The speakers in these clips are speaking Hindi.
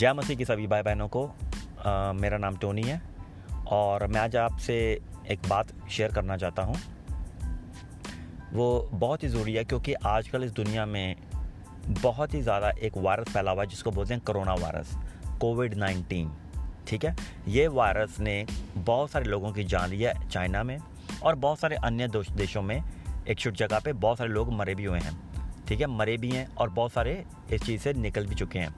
जय मसीह की सभी भाई बहनों को आ, मेरा नाम टोनी है और मैं आज आपसे एक बात शेयर करना चाहता हूँ। वो बहुत ही ज़रूरी है क्योंकि आजकल इस दुनिया में बहुत ही ज़्यादा एक वायरस फैला हुआ है जिसको बोलते हैं कोरोना वायरस कोविड नाइन्टीन ठीक है? ये वायरस ने बहुत सारे लोगों की जान ली है चाइना में और बहुत सारे अन्य देशों में एक छोटी जगह पे बहुत सारे लोग मरे भी हुए हैं ठीक है? मरे भी हैं और बहुत सारे इस चीज़ से निकल भी चुके हैं।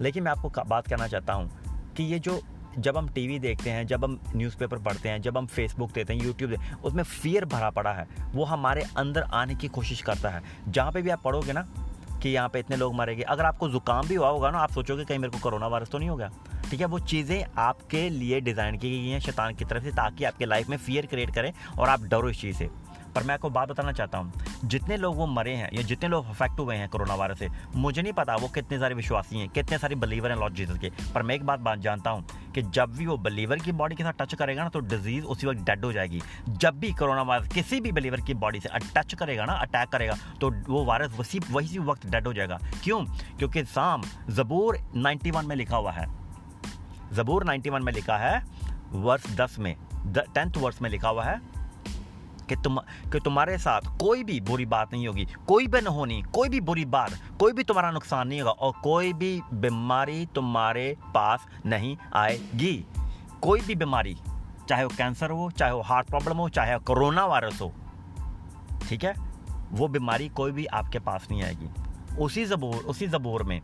लेकिन मैं आपको बात करना चाहता हूँ कि ये जो जब हम टीवी देखते हैं, जब हम न्यूज़पेपर पढ़ते हैं, जब हम फेसबुक देते हैं यूट्यूब देते हैं, उसमें फियर भरा पड़ा है। वो हमारे अंदर आने की कोशिश करता है। जहाँ पे भी आप पढ़ोगे ना कि यहाँ पे इतने लोग मरेंगे, अगर आपको ज़ुकाम भी हुआ होगा ना, आप सोचोगे कहीं मेरे को कोरोना वायरस तो नहीं होगा ठीक है, वो चीज़ें आपके लिए डिज़ाइन की गई हैं शैतान की तरफ़ से, ताकि आपके लाइफ में फियर क्रिएट करें और आप डरो इस चीज़ से। पर मैं आपको बात बताना चाहता हूँ। जितने लोग वो मरे हैं या जितने लोग अफेक्ट हुए हैं कोरोना वायरस से, मुझे नहीं पता वो कितने सारे विश्वासी हैं, कितने सारे बलीवर हैं लॉर्ड जीसस के। पर मैं एक बात बात जानता हूँ कि जब भी वो बिलीवर की बॉडी के साथ टच करेगा ना तो डिज़ीज़ उसी वक्त डेड हो जाएगी। जब भी कोरोना वायरस किसी भी बिलीवर की बॉडी से टच करेगा ना अटैक करेगा तो वो वायरस वसी, वही वक्त डेड हो जाएगा। क्यों? क्योंकि साम, जबूर 91 में लिखा हुआ है। जबूर 91 में लिखा है, वर्ष 10 में टेंथ वर्ष में लिखा हुआ है। कि तुम, कि तुम्हारे साथ कोई भी बुरी बात नहीं होगी। कोई भी होनी, कोई भी बुरी बात, कोई भी तुम्हारा नुकसान नहीं होगा और कोई भी बीमारी तुम्हारे पास नहीं आएगी। कोई भी बीमारी, चाहे वो कैंसर हो, चाहे वो हार्ट प्रॉब्लम हो, चाहे वो कोरोना वायरस हो, ठीक है? वो बीमारी कोई भी आपके पास नहीं आएगी। उसी जबूर उसी जबूर में,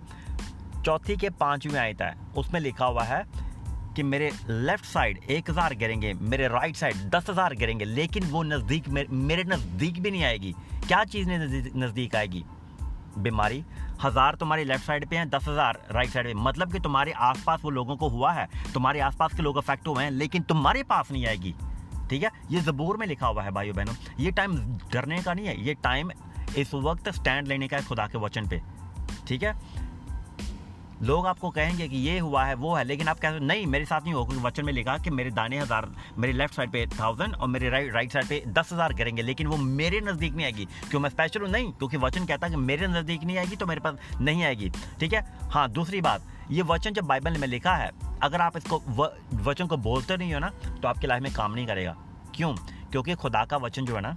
चौथी के पांचवीं आयता है, उसमें लिखा हुआ है कि मेरे लेफ़्ट साइड एक हज़ार गिरेंगे, मेरे राइट साइड दस हज़ार गिरेंगे, लेकिन वो नज़दीक मेरे नज़दीक भी नहीं आएगी। क्या चीज़ नज़दीक आएगी? बीमारी। हज़ार तुम्हारी लेफ़्ट साइड पे हैं, दस हज़ार राइट साइड पे। मतलब कि तुम्हारे आसपास वो लोगों को हुआ है, तुम्हारे आसपास के लोग अफेक्ट हुए हैं, लेकिन तुम्हारे पास नहीं आएगी। ठीक है? ये ज़बूर में लिखा हुआ है, भाइयों बहनों। ये टाइम डरने का नहीं है, ये टाइम इस वक्त स्टैंड लेने का है खुदा के वचन पे। ठीक है? लोग आपको कहेंगे कि ये हुआ है, वो है, लेकिन आप कह नहीं, मेरे साथ नहीं होगा वचन में लिखा कि मेरे दाने हज़ार, मेरे लेफ़्ट साइड पे थाउज़ेंड और मेरे राइट राइट साइड पे दस हज़ार करेंगे लेकिन वो मेरे नज़दीक नहीं आएगी। क्यों मैं स्पेशल हूँ? नहीं, क्योंकि वचन कहता है कि मेरे नज़दीक नहीं आएगी तो मेरे पास नहीं आएगी। ठीक है? हाँ दूसरी बात, ये वचन जब बाइबल में लिखा है, अगर आप इसको वचन को बोलते नहीं हो ना तो आपकी लाइफ में काम नहीं करेगा। क्यों? क्योंकि खुदा का वचन जो है ना,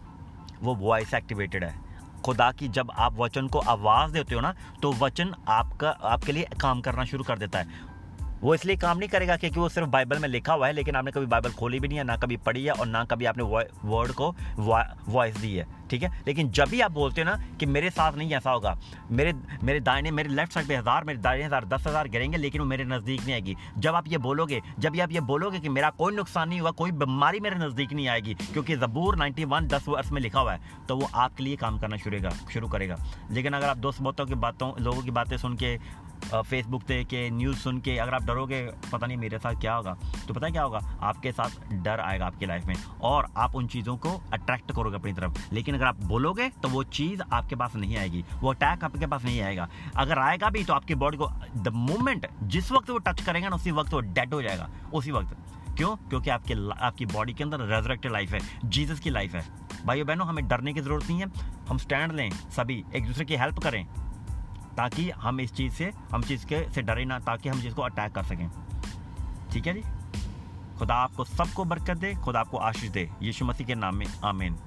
वो वॉइस एक्टिवेटेड है। खुदा की, जब आप वचन को आवाज़ देते हो ना तो वचन आपका, आपके लिए काम करना शुरू कर देता है। वो इसलिए काम नहीं करेगा क्योंकि वो सिर्फ़ बाइबल में लिखा हुआ है, लेकिन आपने कभी बाइबल खोली भी नहीं है, ना कभी पढ़ी है और ना कभी आपने वर्ड को वॉइस दी है, ठीक है? लेकिन जब भी आप बोलते हो ना कि मेरे साथ नहीं ऐसा होगा, मेरे मेरे दाहिने, मेरे लेफ़्ट साइड पे हज़ार, मेरे दाहिने हज़ार, दस हज़ार गिरेंगे, लेकिन वो मेरे नज़दीक नहीं आएगी। जब आप ये बोलोगे, जब भी आप ये बोलोगे कि मेरा कोई नुकसान नहीं हुआ, कोई बीमारी मेरे नज़दीक नहीं आएगी, क्योंकि ज़बूर नाइन्टी वन दस वर्ष में लिखा हुआ है तो वो आपके लिए काम करना शुरू शुरू करेगा। लेकिन अगर आप दोस्त बहुतों की बातों, लोगों की बातें सुन के फेसबुक पे के न्यूज़ सुन के, अगर आप डरोगे, पता नहीं मेरे साथ क्या होगा। तो पता है क्या होगा? आपके साथ डर आएगा आपकी लाइफ में और आप उन चीज़ों को अट्रैक्ट करोगे अपनी तरफ़। लेकिन अगर आप बोलोगे तो वो चीज़ आपके पास नहीं आएगी। वो अटैक आपके पास नहीं आएगा। अगर आएगा भी तो आपकी बॉडी को द मोमेंट जिस वक्त वो टच करेंगे ना, उसी वक्त वो डेड हो जाएगा। उसी वक्त। क्यों? क्योंकि आपके आपकी बॉडी के अंदर रेजरेक्टेड लाइफ है। जीसस की लाइफ है। भाइयों बहनों हमें डरने की ज़रूरत नहीं है। हम स्टैंड लें, सभी एक दूसरे की हेल्प करें। ताकि हम इस चीज़ से, हम चीज़ के से डरे ना, ताकि हम चीज़ को अटैक कर सकें। ठीक है जी? खुदा आपको सबको बरकत दे, खुदा आपको आशीष दे। यीशु मसीह के नाम में, आमीन।